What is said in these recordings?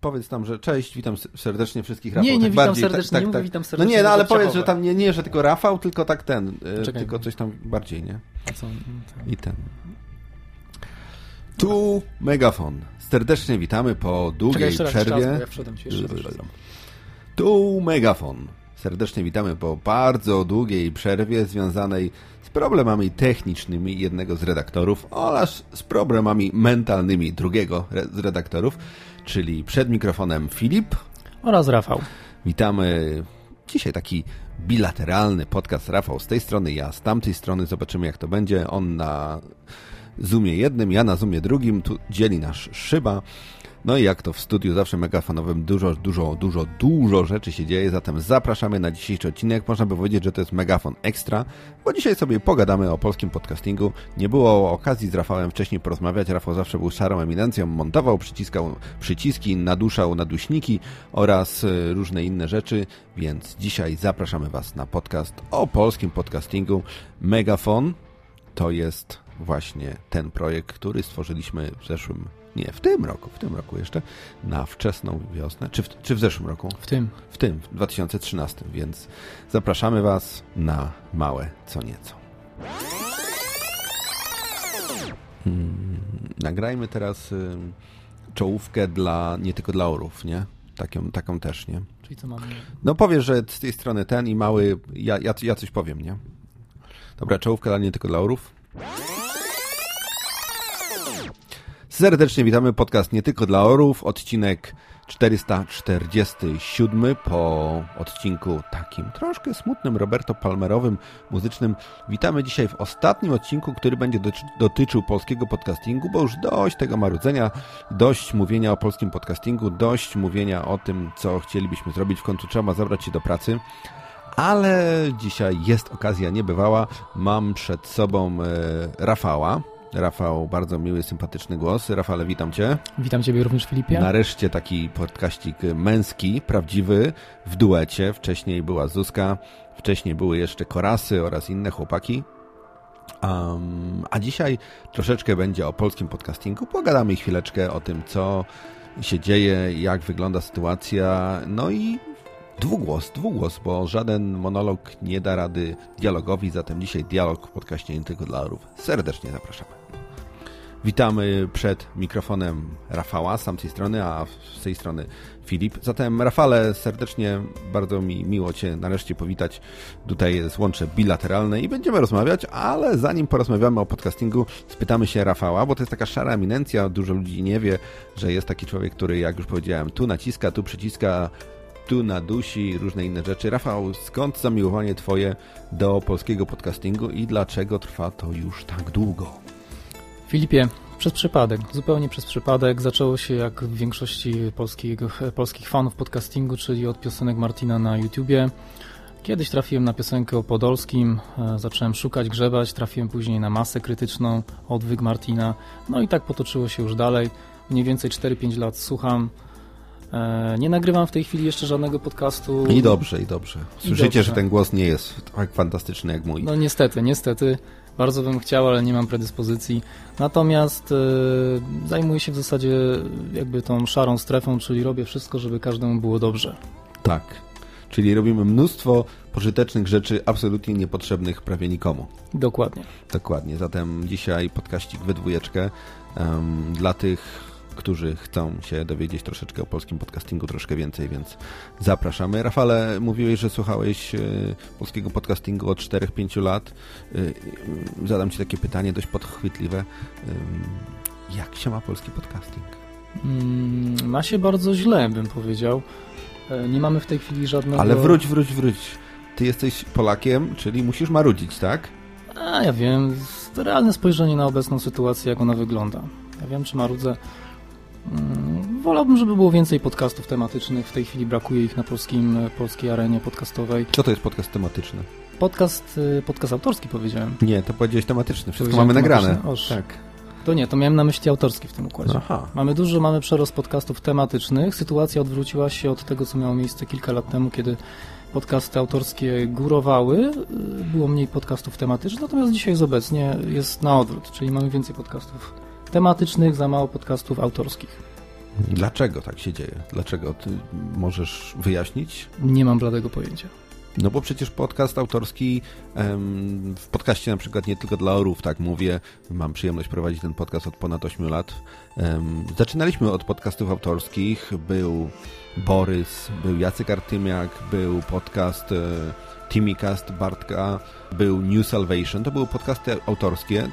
Powiedz tam, że cześć, witam serdecznie wszystkich Rafał. Nie, nie tak witam bardziej, serdecznie, tak, nie tak, mówię tak. witam No serdecznie. nie, no ale powiedz, że tam nie, nie, że tylko Rafał, tylko tak ten, e, Czekaj. tylko coś tam bardziej, nie? Co? I ten. Tu megafon. Serdecznie witamy po Czekaj, długiej jeszcze raz, jeszcze raz, przerwie. bo ja ci jeszcze raz. Tu megafon. Serdecznie witamy po bardzo długiej przerwie związanej z problemami technicznymi jednego z redaktorów oraz z problemami mentalnymi drugiego z redaktorów, czyli przed mikrofonem Filip. Oraz Rafał. Witamy. Dzisiaj taki bilateralny podcast. Rafał z tej strony, ja z tamtej strony. Zobaczymy, jak to będzie. On na Zoomie jednym, ja na Zoomie drugim. Tu dzieli nasz szyba. No i jak to w studiu zawsze megafonowym dużo, dużo, dużo, dużo rzeczy się dzieje, zatem zapraszamy na dzisiejszy odcinek. Można by powiedzieć, że to jest megafon ekstra, bo dzisiaj sobie pogadamy o polskim podcastingu. Nie było okazji z Rafałem wcześniej porozmawiać. Rafał zawsze był szarą eminencją, montował, przyciskał przyciski, naduszał naduśniki oraz y, różne inne rzeczy, więc dzisiaj zapraszamy Was na podcast o polskim podcastingu. Megafon to jest właśnie ten projekt, który stworzyliśmy w zeszłym, nie, w tym roku, w tym roku jeszcze, na wczesną wiosnę, czy w, czy w zeszłym roku? W tym. W tym, w 2013, więc zapraszamy Was na małe co nieco. Hmm, nagrajmy teraz y, czołówkę dla, nie tylko dla orów, nie? Taką, taką też, nie? Czyli co mamy? No powiesz, że z tej strony ten i mały, ja, ja, ja coś powiem, nie? Dobra, czołówka dla nie tylko dla orów. Serdecznie witamy podcast Nie Tylko dla Orów, odcinek 447 po odcinku takim troszkę smutnym, Roberto Palmerowym, muzycznym. Witamy dzisiaj w ostatnim odcinku, który będzie doty- dotyczył polskiego podcastingu, bo już dość tego marudzenia, dość mówienia o polskim podcastingu, dość mówienia o tym, co chcielibyśmy zrobić, w końcu trzeba zabrać się do pracy. Ale dzisiaj jest okazja niebywała. Mam przed sobą e, Rafała. Rafał, bardzo miły, sympatyczny głos. Rafale, witam Cię. Witam Ciebie również, Filipie. Nareszcie taki podkaścik męski, prawdziwy, w duecie. Wcześniej była Zuzka, wcześniej były jeszcze Korasy oraz inne chłopaki. Um, a dzisiaj troszeczkę będzie o polskim podcastingu. Pogadamy chwileczkę o tym, co się dzieje, jak wygląda sytuacja. No i dwugłos, dwugłos, bo żaden monolog nie da rady dialogowi, zatem dzisiaj dialog w podcaście nie tylko dla orów. Serdecznie zapraszamy. Witamy przed mikrofonem Rafała z tamtej strony, a z tej strony Filip. Zatem Rafale, serdecznie bardzo mi miło Cię nareszcie powitać. Tutaj jest łącze bilateralne i będziemy rozmawiać, ale zanim porozmawiamy o podcastingu, spytamy się Rafała, bo to jest taka szara eminencja, dużo ludzi nie wie, że jest taki człowiek, który, jak już powiedziałem, tu naciska, tu przyciska, tu nadusi, różne inne rzeczy. Rafał, skąd zamiłowanie Twoje do polskiego podcastingu i dlaczego trwa to już tak długo? Filipie, przez przypadek, zupełnie przez przypadek. Zaczęło się jak w większości polskiego, polskich fanów podcastingu, czyli od piosenek Martina na YouTubie. Kiedyś trafiłem na piosenkę o Podolskim, e, zacząłem szukać, grzebać, trafiłem później na masę krytyczną, odwyk Martina. No i tak potoczyło się już dalej. Mniej więcej 4-5 lat słucham. E, Nie nagrywam w tej chwili jeszcze żadnego podcastu. I dobrze, i dobrze. Słyszycie, dobrze. że ten głos nie jest tak fantastyczny jak mój. No niestety, niestety. Bardzo bym chciał, ale nie mam predyspozycji. Natomiast e, zajmuję się w zasadzie jakby tą szarą strefą, czyli robię wszystko, żeby każdemu było dobrze. Tak. Czyli robimy mnóstwo pożytecznych rzeczy, absolutnie niepotrzebnych prawie nikomu. Dokładnie. Dokładnie. Zatem dzisiaj podkaścik we dwójeczkę em, dla tych, którzy chcą się dowiedzieć troszeczkę o polskim podcastingu, troszkę więcej, więc zapraszamy. Rafale, mówiłeś, że słuchałeś e, polskiego podcastingu od 4-5 lat. E, e, zadam Ci takie pytanie dość podchwytliwe. Em, jak się ma polski podcasting? Mm, Ma się bardzo źle, bym powiedział. E, Nie mamy w tej chwili żadnego... Ale wróć, wróć, wróć. Ty jesteś Polakiem, czyli musisz marudzić, tak? A, ja wiem. Realne spojrzenie na obecną sytuację, jak ona wygląda. Ja wiem, czy marudzę. Mm, Wolałbym, żeby było więcej podcastów tematycznych. W tej chwili brakuje ich na polskim, polskiej arenie podcastowej. Co to jest podcast tematyczny? Podcast, y, podcast autorski powiedziałem. Nie, to powiedziałeś tematyczny. Wszystko mamy nagrane. Oż. Tak. To nie, to miałem na myśli autorski w tym układzie. Aha. Mamy dużo, mamy przerost podcastów tematycznych. Sytuacja odwróciła się od tego, co miało miejsce kilka lat temu, kiedy podcasty autorskie górowały, y, było mniej podcastów tematycznych, natomiast dzisiaj jest obecnie jest na odwrót, czyli mamy więcej podcastów tematycznych, za mało podcastów autorskich. Dlaczego tak się dzieje? Dlaczego? Ty możesz wyjaśnić? Nie mam bladego pojęcia. No bo przecież podcast autorski, w podcaście na przykład nie tylko dla orów, tak mówię, mam przyjemność prowadzić ten podcast od ponad 8 lat. Zaczynaliśmy od podcastów autorskich, był Borys, był Jacek Artymiak, był podcast e, Timicast Bartka, był New Salvation, to były podcasty autorskie.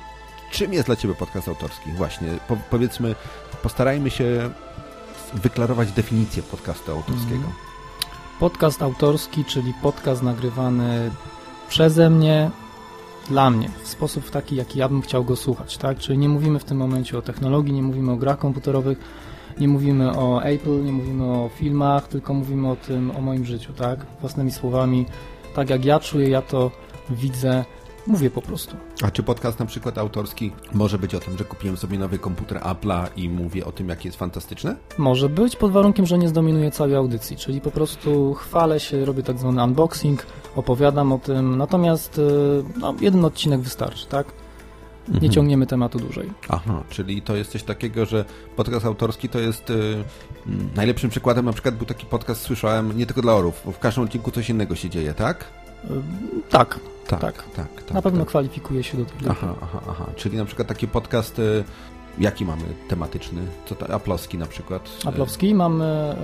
Czym jest dla Ciebie podcast autorski? Właśnie, po, powiedzmy, postarajmy się wyklarować definicję podcastu autorskiego. Mm. Podcast autorski, czyli podcast nagrywany przeze mnie, dla mnie, w sposób taki, jaki ja bym chciał go słuchać, tak? Czyli nie mówimy w tym momencie o technologii, nie mówimy o grach komputerowych, nie mówimy o Apple, nie mówimy o filmach, tylko mówimy o tym, o moim życiu, tak? Własnymi słowami, tak jak ja czuję, ja to widzę, mówię po prostu. A czy podcast na przykład autorski może być o tym, że kupiłem sobie nowy komputer Apple'a i mówię o tym, jakie jest fantastyczne? Może być, pod warunkiem, że nie zdominuje całej audycji, czyli po prostu chwalę się, robię tak zwany unboxing, opowiadam o tym, natomiast y, no, jeden odcinek wystarczy, tak? Nie mhm. ciągniemy tematu dłużej. Aha, czyli to jest coś takiego, że podcast autorski to jest y, najlepszym przykładem, na przykład był taki podcast, słyszałem, nie tylko dla orów, bo w każdym odcinku coś innego się dzieje, tak? Y, tak, tak, tak, tak, tak. Na pewno tak. kwalifikuje się do tego. Aha, aha, aha. Czyli na przykład taki podcast, y, jaki mamy tematyczny? Co to, Aplowski na przykład? Aplowski, mamy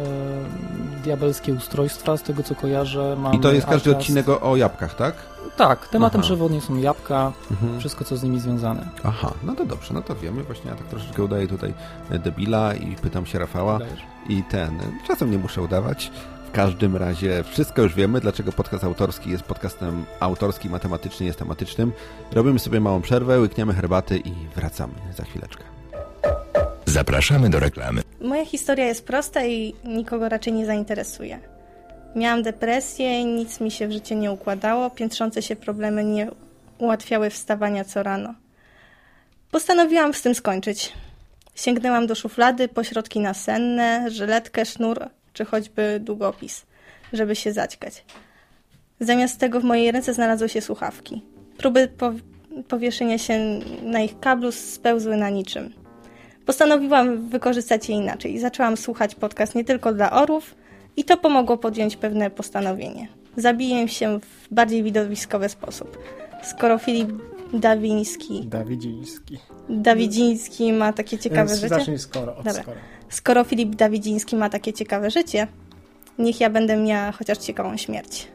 y, diabelskie ustrojstwa, z tego co kojarzę. Mamy I to jest każdy odcinek o jabłkach, tak? Tak, tematem Aha. przewodnim są jabłka, mhm. wszystko co z nimi związane. Aha, no to dobrze, no to wiemy. Właśnie ja tak troszeczkę udaję tutaj debila i pytam się Rafała. Udajesz. I ten, czasem nie muszę udawać każdym razie wszystko już wiemy, dlaczego podcast autorski jest podcastem autorskim, matematyczny jest tematycznym. Robimy sobie małą przerwę, łykniemy herbaty i wracamy za chwileczkę. Zapraszamy do reklamy. Moja historia jest prosta i nikogo raczej nie zainteresuje. Miałam depresję, nic mi się w życiu nie układało, piętrzące się problemy nie ułatwiały wstawania co rano. Postanowiłam z tym skończyć. Sięgnęłam do szuflady, pośrodki nasenne, żyletkę, sznur, czy choćby długopis, żeby się zaćkać. Zamiast tego w mojej ręce znalazły się słuchawki. Próby po powieszenia się na ich kablu spełzły na niczym. Postanowiłam wykorzystać je inaczej. Zaczęłam słuchać podcast nie tylko dla orów i to pomogło podjąć pewne postanowienie. Zabiję się w bardziej widowiskowy sposób. Skoro Filip Dawiński... Dawidziński. Dawidziński ma takie ciekawe Więc życie... Zacznij skoro, od Dobra. skoro. Skoro Filip Dawidziński ma takie ciekawe życie, niech ja będę miała chociaż ciekawą śmierć.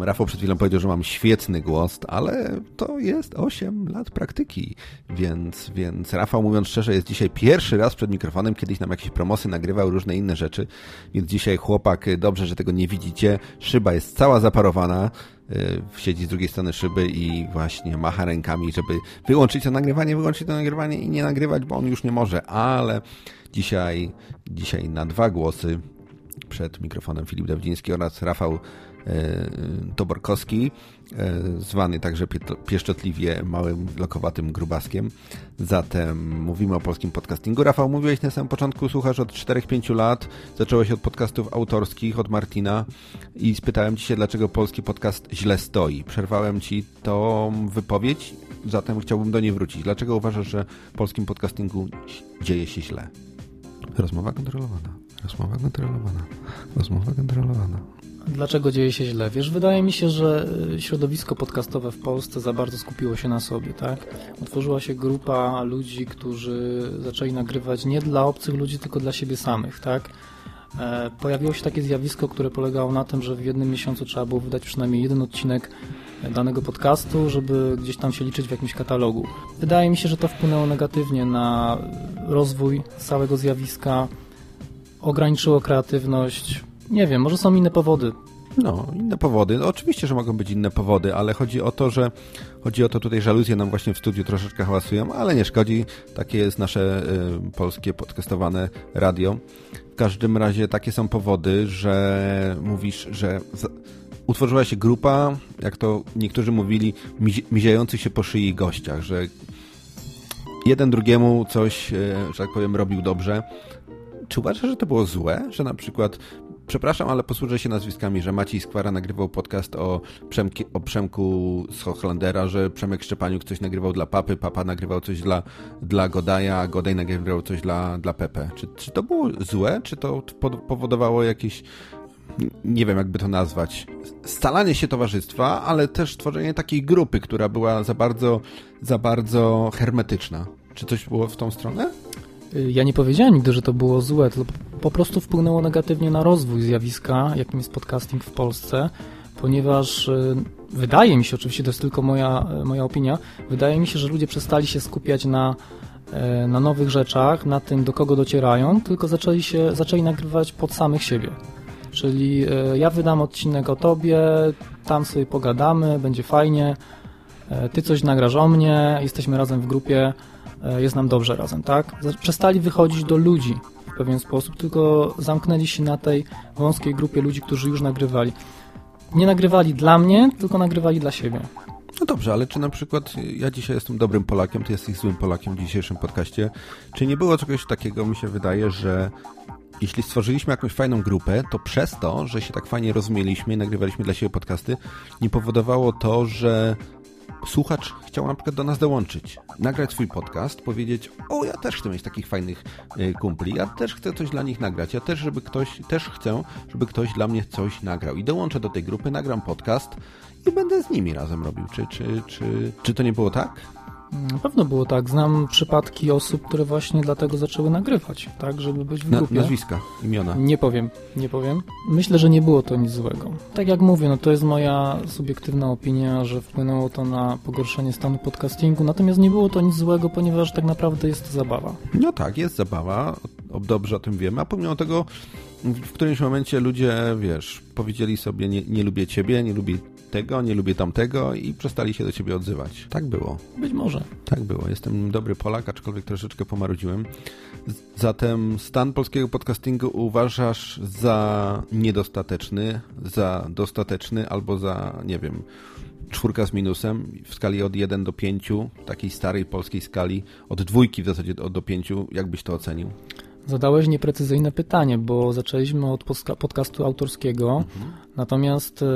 Rafał przed chwilą powiedział, że mam świetny głos, ale to jest 8 lat praktyki, więc, więc Rafał, mówiąc szczerze, jest dzisiaj pierwszy raz przed mikrofonem, kiedyś nam jakieś promosy nagrywał, różne inne rzeczy, więc dzisiaj chłopak, dobrze, że tego nie widzicie, szyba jest cała zaparowana, siedzi z drugiej strony szyby i właśnie macha rękami, żeby wyłączyć to nagrywanie, wyłączyć to nagrywanie i nie nagrywać, bo on już nie może, ale dzisiaj, dzisiaj na dwa głosy przed mikrofonem Filip Dawdziński oraz Rafał Toborkowski, e, zwany także pieszczotliwie małym, lokowatym grubaskiem. Zatem mówimy o polskim podcastingu. Rafał, mówiłeś na samym początku, słuchasz od 4-5 lat, zacząłeś od podcastów autorskich, od Martina i spytałem ci się, dlaczego polski podcast źle stoi. Przerwałem ci tą wypowiedź, zatem chciałbym do niej wrócić. Dlaczego uważasz, że polskim podcastingu dzieje się źle? Rozmowa kontrolowana. Rozmowa kontrolowana. Rozmowa kontrolowana. Dlaczego dzieje się źle? Wiesz, wydaje mi się, że y, środowisko podcastowe w Polsce za bardzo skupiło się na sobie, tak? Utworzyła się grupa ludzi, którzy zaczęli nagrywać nie dla obcych ludzi, tylko dla siebie samych, tak? E, pojawiło się takie zjawisko, które polegało na tym, że w jednym miesiącu trzeba było wydać przynajmniej jeden odcinek danego podcastu, żeby gdzieś tam się liczyć w jakimś katalogu. Wydaje mi się, że to wpłynęło negatywnie na rozwój całego zjawiska, ograniczyło kreatywność, nie wiem, może są inne powody. No, inne powody. No, oczywiście, że mogą być inne powody, ale chodzi o to, że chodzi o to, tutaj żaluzje nam właśnie w studiu troszeczkę hałasują, ale nie szkodzi. Takie jest nasze y, polskie podcastowane radio. W każdym razie takie są powody, że mówisz, że utworzyła się grupa, jak to niektórzy mówili, miziejących się po szyi gościach, że jeden drugiemu coś, y, że tak powiem, robił dobrze. Czy uważasz, że to było złe, że na przykład Przepraszam, ale posłużę się nazwiskami, że Maciej Skwara nagrywał podcast o, Przemki, o Przemku z Hochlandera, że Przemek Szczepaniuk coś nagrywał dla Papy, Papa nagrywał coś dla, dla Godaja, a Godaj nagrywał coś dla, dla Pepe. Czy, czy to było złe? Czy to powodowało jakieś nie wiem jakby to nazwać, scalanie się towarzystwa, ale też tworzenie takiej grupy, która była za bardzo, za bardzo hermetyczna. Czy coś było w tą stronę? Ja nie powiedziałem nigdy, że to było złe, to po prostu wpłynęło negatywnie na rozwój zjawiska, jakim jest podcasting w Polsce, ponieważ y, wydaje mi się, oczywiście to jest tylko moja, moja opinia, wydaje mi się, że ludzie przestali się skupiać na, e, na nowych rzeczach, na tym, do kogo docierają, tylko zaczęli, się, zaczęli nagrywać pod samych siebie. Czyli e, ja wydam odcinek o tobie, tam sobie pogadamy, będzie fajnie, e, ty coś nagraż o mnie, jesteśmy razem w grupie, e, jest nam dobrze razem, tak? Przestali wychodzić do ludzi pewien sposób, tylko zamknęli się na tej wąskiej grupie ludzi, którzy już nagrywali. Nie nagrywali dla mnie, tylko nagrywali dla siebie. No dobrze, ale czy na przykład ja dzisiaj jestem dobrym Polakiem, ty jesteś złym Polakiem w dzisiejszym podcaście? Czy nie było czegoś takiego, mi się wydaje, że jeśli stworzyliśmy jakąś fajną grupę, to przez to, że się tak fajnie rozumieliśmy i nagrywaliśmy dla siebie podcasty, nie powodowało to, że słuchacz chciał na przykład do nas dołączyć, nagrać swój podcast, powiedzieć, o ja też chcę mieć takich fajnych y, kumpli, ja też chcę coś dla nich nagrać, ja też, żeby ktoś, też chcę, żeby ktoś dla mnie coś nagrał i dołączę do tej grupy, nagram podcast i będę z nimi razem robił. Czy, czy, czy, czy to nie było tak? Na pewno było tak. Znam przypadki osób, które właśnie dlatego zaczęły nagrywać, tak, żeby być w grupie. Na, nazwiska, imiona. Nie powiem, nie powiem. Myślę, że nie było to nic złego. Tak jak mówię, no to jest moja subiektywna opinia, że wpłynęło to na pogorszenie stanu podcastingu, natomiast nie było to nic złego, ponieważ tak naprawdę jest to zabawa. No tak, jest zabawa, dobrze o tym wiemy, a pomimo tego w którymś momencie ludzie, wiesz, powiedzieli sobie nie, nie lubię ciebie, nie lubię tego, nie lubię tamtego i przestali się do ciebie odzywać. Tak było. Być może. Tak było. Jestem dobry Polak, aczkolwiek troszeczkę pomarudziłem. Zatem stan polskiego podcastingu uważasz za niedostateczny, za dostateczny albo za, nie wiem, czwórka z minusem w skali od 1 do 5, takiej starej polskiej skali, od dwójki w zasadzie do 5, jak byś to ocenił? Zadałeś nieprecyzyjne pytanie, bo zaczęliśmy od podcastu autorskiego, mhm. natomiast e,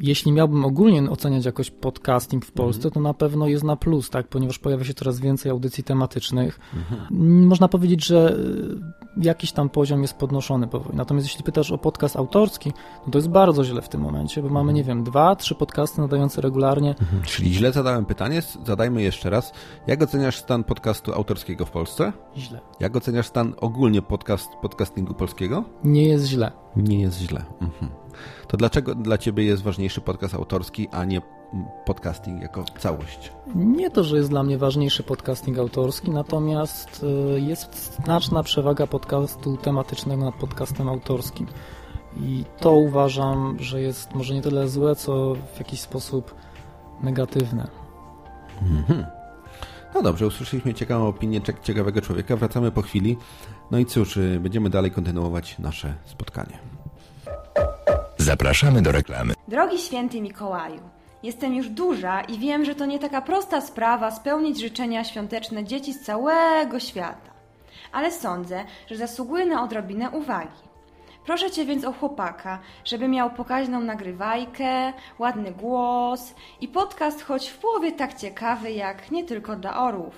jeśli miałbym ogólnie oceniać jakoś podcasting w Polsce, mhm. to na pewno jest na plus, tak, ponieważ pojawia się coraz więcej audycji tematycznych. Mhm. Można powiedzieć, że y, jakiś tam poziom jest podnoszony powoli. Natomiast jeśli pytasz o podcast autorski, no to jest bardzo źle w tym momencie, bo mamy, nie wiem, dwa, trzy podcasty nadające regularnie. Mhm. Czyli źle zadałem pytanie, zadajmy jeszcze raz. Jak oceniasz stan podcastu autorskiego w Polsce? Źle. Jak oceniasz stan ogólnie podcast, podcastingu polskiego? Nie jest źle. Nie jest źle. Mhm to dlaczego dla Ciebie jest ważniejszy podcast autorski, a nie podcasting jako całość? Nie to, że jest dla mnie ważniejszy podcasting autorski, natomiast y, jest znaczna przewaga podcastu tematycznego nad podcastem autorskim. I to uważam, że jest może nie tyle złe, co w jakiś sposób negatywne. Mhm. No dobrze, usłyszeliśmy ciekawą opinię ciekawego człowieka. Wracamy po chwili. No i cóż, y, będziemy dalej kontynuować nasze spotkanie. Zapraszamy do reklamy. Drogi święty Mikołaju, jestem już duża i wiem, że to nie taka prosta sprawa spełnić życzenia świąteczne dzieci z całego świata. Ale sądzę, że zasługuje na odrobinę uwagi. Proszę Cię więc o chłopaka, żeby miał pokaźną nagrywajkę, ładny głos i podcast choć w połowie tak ciekawy jak nie tylko dla orłów.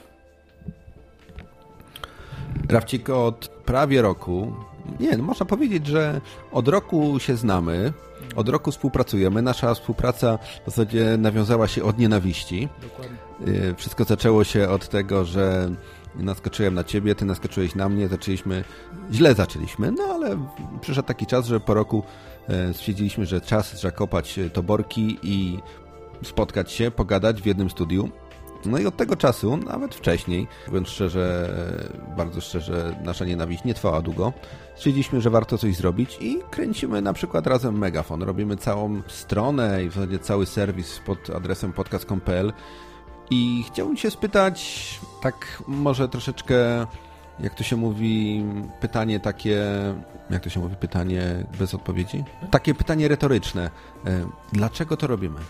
Rafcik, od prawie roku nie, no można powiedzieć, że od roku się znamy, od roku współpracujemy. Nasza współpraca w zasadzie nawiązała się od nienawiści. Dokładnie. Y, wszystko zaczęło się od tego, że naskoczyłem na ciebie, ty naskoczyłeś na mnie, zaczęliśmy, źle zaczęliśmy, no ale przyszedł taki czas, że po roku e, stwierdziliśmy, że czas zakopać toborki i spotkać się, pogadać w jednym studiu. No i od tego czasu, nawet wcześniej, mówiąc szczerze, bardzo szczerze, nasza nienawiść nie trwała długo. Stwierdziliśmy, że warto coś zrobić i kręcimy na przykład razem megafon. Robimy całą stronę i w zasadzie cały serwis pod adresem podcast.pl i chciałbym się spytać, tak może troszeczkę, jak to się mówi, pytanie takie, jak to się mówi, pytanie bez odpowiedzi? Takie pytanie retoryczne. E, dlaczego to robimy?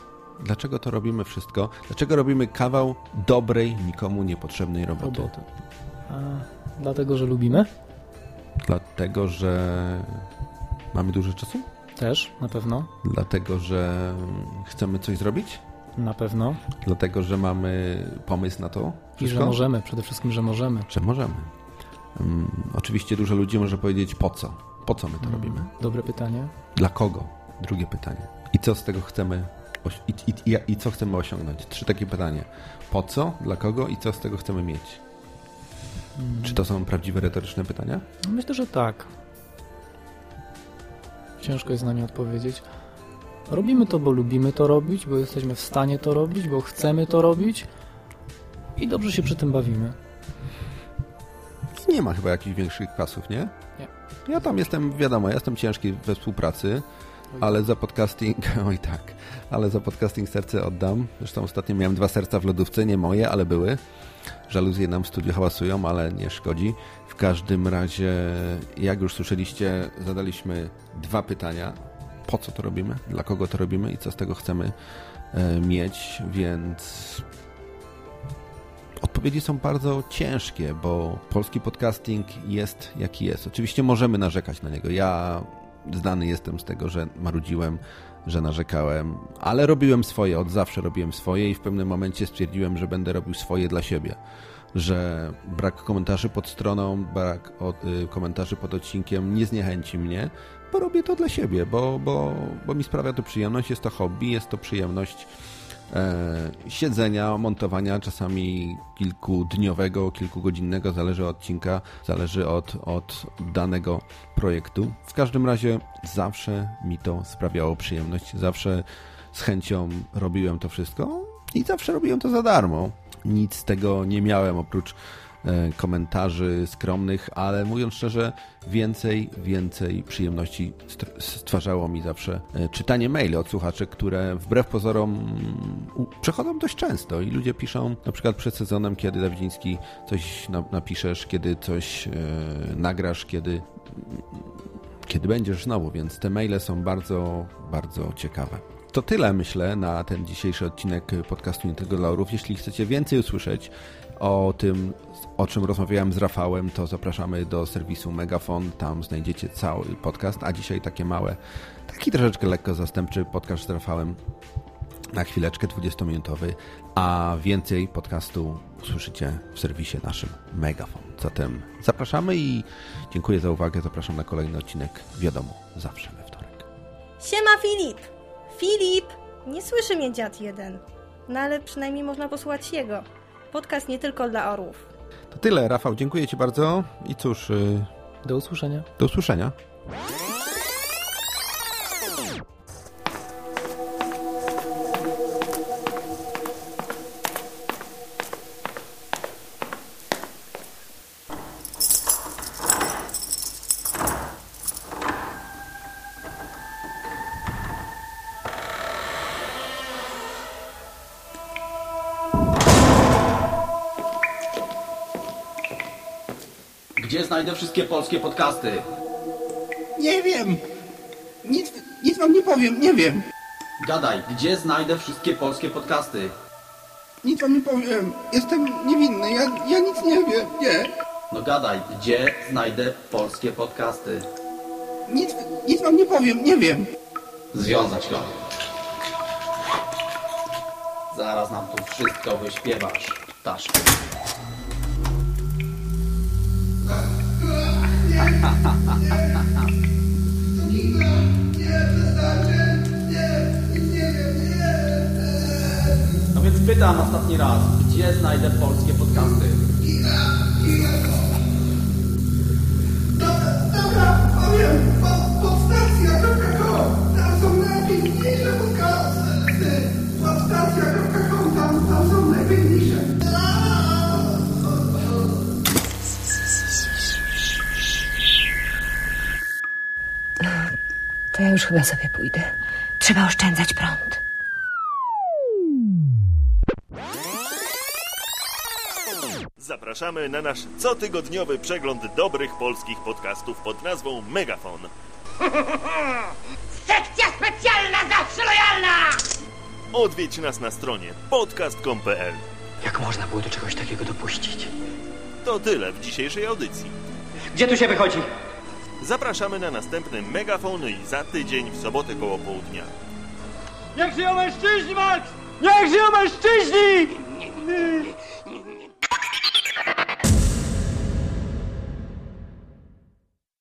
Dlaczego to robimy wszystko? Dlaczego robimy kawał dobrej, nikomu niepotrzebnej roboty? roboty. A, dlatego, że lubimy? Dlatego, że Mamy dużo czasu? Też, na pewno. Dlatego, że chcemy coś zrobić? Na pewno. Dlatego, że mamy pomysł na to? I Wszystko? że możemy, przede wszystkim, że możemy. Że możemy. Um, oczywiście dużo ludzi może powiedzieć po co? Po co my to Mm, robimy? Dobre pytanie. Dla kogo? Drugie pytanie. I co z tego chcemy i, i, i, i co chcemy osiągnąć? Trzy takie pytania. Po co? Dla kogo? I co z tego chcemy mieć? Mm, Czy to są prawdziwe retoryczne pytania? Myślę, że tak. Ciężko jest na nie odpowiedzieć. Robimy to, bo lubimy to robić, bo jesteśmy w stanie to robić, bo chcemy to robić i dobrze się przy tym bawimy. Nie ma chyba jakichś większych pasów, nie? Nie. Ja tam jestem, wiadomo, ja jestem ciężki we współpracy, ale za podcasting, oj tak, ale za podcasting serce oddam. Zresztą ostatnio miałem dwa serca w lodówce, nie moje, ale były. Żaluzje nam w studiu hałasują, ale nie szkodzi. W każdym razie, jak już słyszeliście, zadaliśmy dwa pytania. Po co to robimy? Dla kogo to robimy? I co z tego chcemy e, mieć? Więc Odpowiedzi są bardzo ciężkie, bo polski podcasting jest jaki jest. Oczywiście możemy narzekać na niego. Ja znany jestem z tego, że marudziłem, że narzekałem, ale robiłem swoje, od zawsze robiłem swoje i w pewnym momencie stwierdziłem, że będę robił swoje dla siebie. Że brak komentarzy pod stroną, brak y, komentarzy pod odcinkiem nie zniechęci mnie, bo robię to dla siebie, bo, bo, bo mi sprawia to przyjemność, jest to hobby, jest to przyjemność e, siedzenia, montowania, czasami kilkudniowego, kilkugodzinnego, zależy od odcinka, zależy od, od danego projektu. W każdym razie zawsze mi to sprawiało przyjemność, zawsze z chęcią robiłem to wszystko i zawsze robiłem to za darmo. Nic z tego nie miałem oprócz e, komentarzy skromnych, ale mówiąc szczerze, więcej, więcej przyjemności st- stwarzało mi zawsze e, czytanie maili od słuchaczy, które wbrew pozorom mm, przechodzą dość często i ludzie piszą na przykład przed sezonem, kiedy Dawidziński coś na- napiszesz, kiedy coś e, nagrasz, kiedy kiedy będziesz znowu, więc te maile są bardzo, bardzo ciekawe. To tyle, myślę, na ten dzisiejszy odcinek podcastu Nie tylko dla orów. Jeśli chcecie więcej usłyszeć o tym, o czym rozmawiałem z Rafałem, to zapraszamy do serwisu Megafon. Tam znajdziecie cały podcast, a dzisiaj takie małe, taki troszeczkę lekko zastępczy podcast z Rafałem na chwileczkę 20-minutowy, a więcej podcastu usłyszycie w serwisie naszym Megafon. Zatem zapraszamy i dziękuję za uwagę. Zapraszam na kolejny odcinek. Wiadomo, zawsze we wtorek. Siema Filip! Filip! Nie słyszy mnie dziad jeden. No ale przynajmniej można posłuchać jego. Podcast nie tylko dla orłów. To tyle, Rafał. Dziękuję Ci bardzo i cóż, yy, Do usłyszenia. do usłyszenia. Gdzie znajdę wszystkie polskie podcasty? Nie wiem. Nic, nic wam nie powiem, nie wiem. Gadaj, gdzie znajdę wszystkie polskie podcasty? Nic wam nie powiem. Jestem niewinny, ja, ja nic nie wiem, nie. No gadaj, gdzie znajdę polskie podcasty? Nic, nic wam nie powiem, nie wiem. Związać go. Zaraz nam tu wszystko wyśpiewasz, ptaszku. No więc pytam ostatni raz, gdzie znajdę polskie podcasty? Już chyba sobie pójdę. Trzeba oszczędzać prąd. Zapraszamy na nasz cotygodniowy przegląd dobrych polskich podcastów pod nazwą Megafon. Sekcja specjalna zawsze lojalna! Odwiedź nas na stronie podcast.com.pl. Jak można było do czegoś takiego dopuścić? To tyle w dzisiejszej audycji. Gdzie tu się wychodzi? Zapraszamy na następny megafon i za tydzień w sobotę koło południa. Niech żyją mężczyźni, Max! Niech żyją mężczyźni!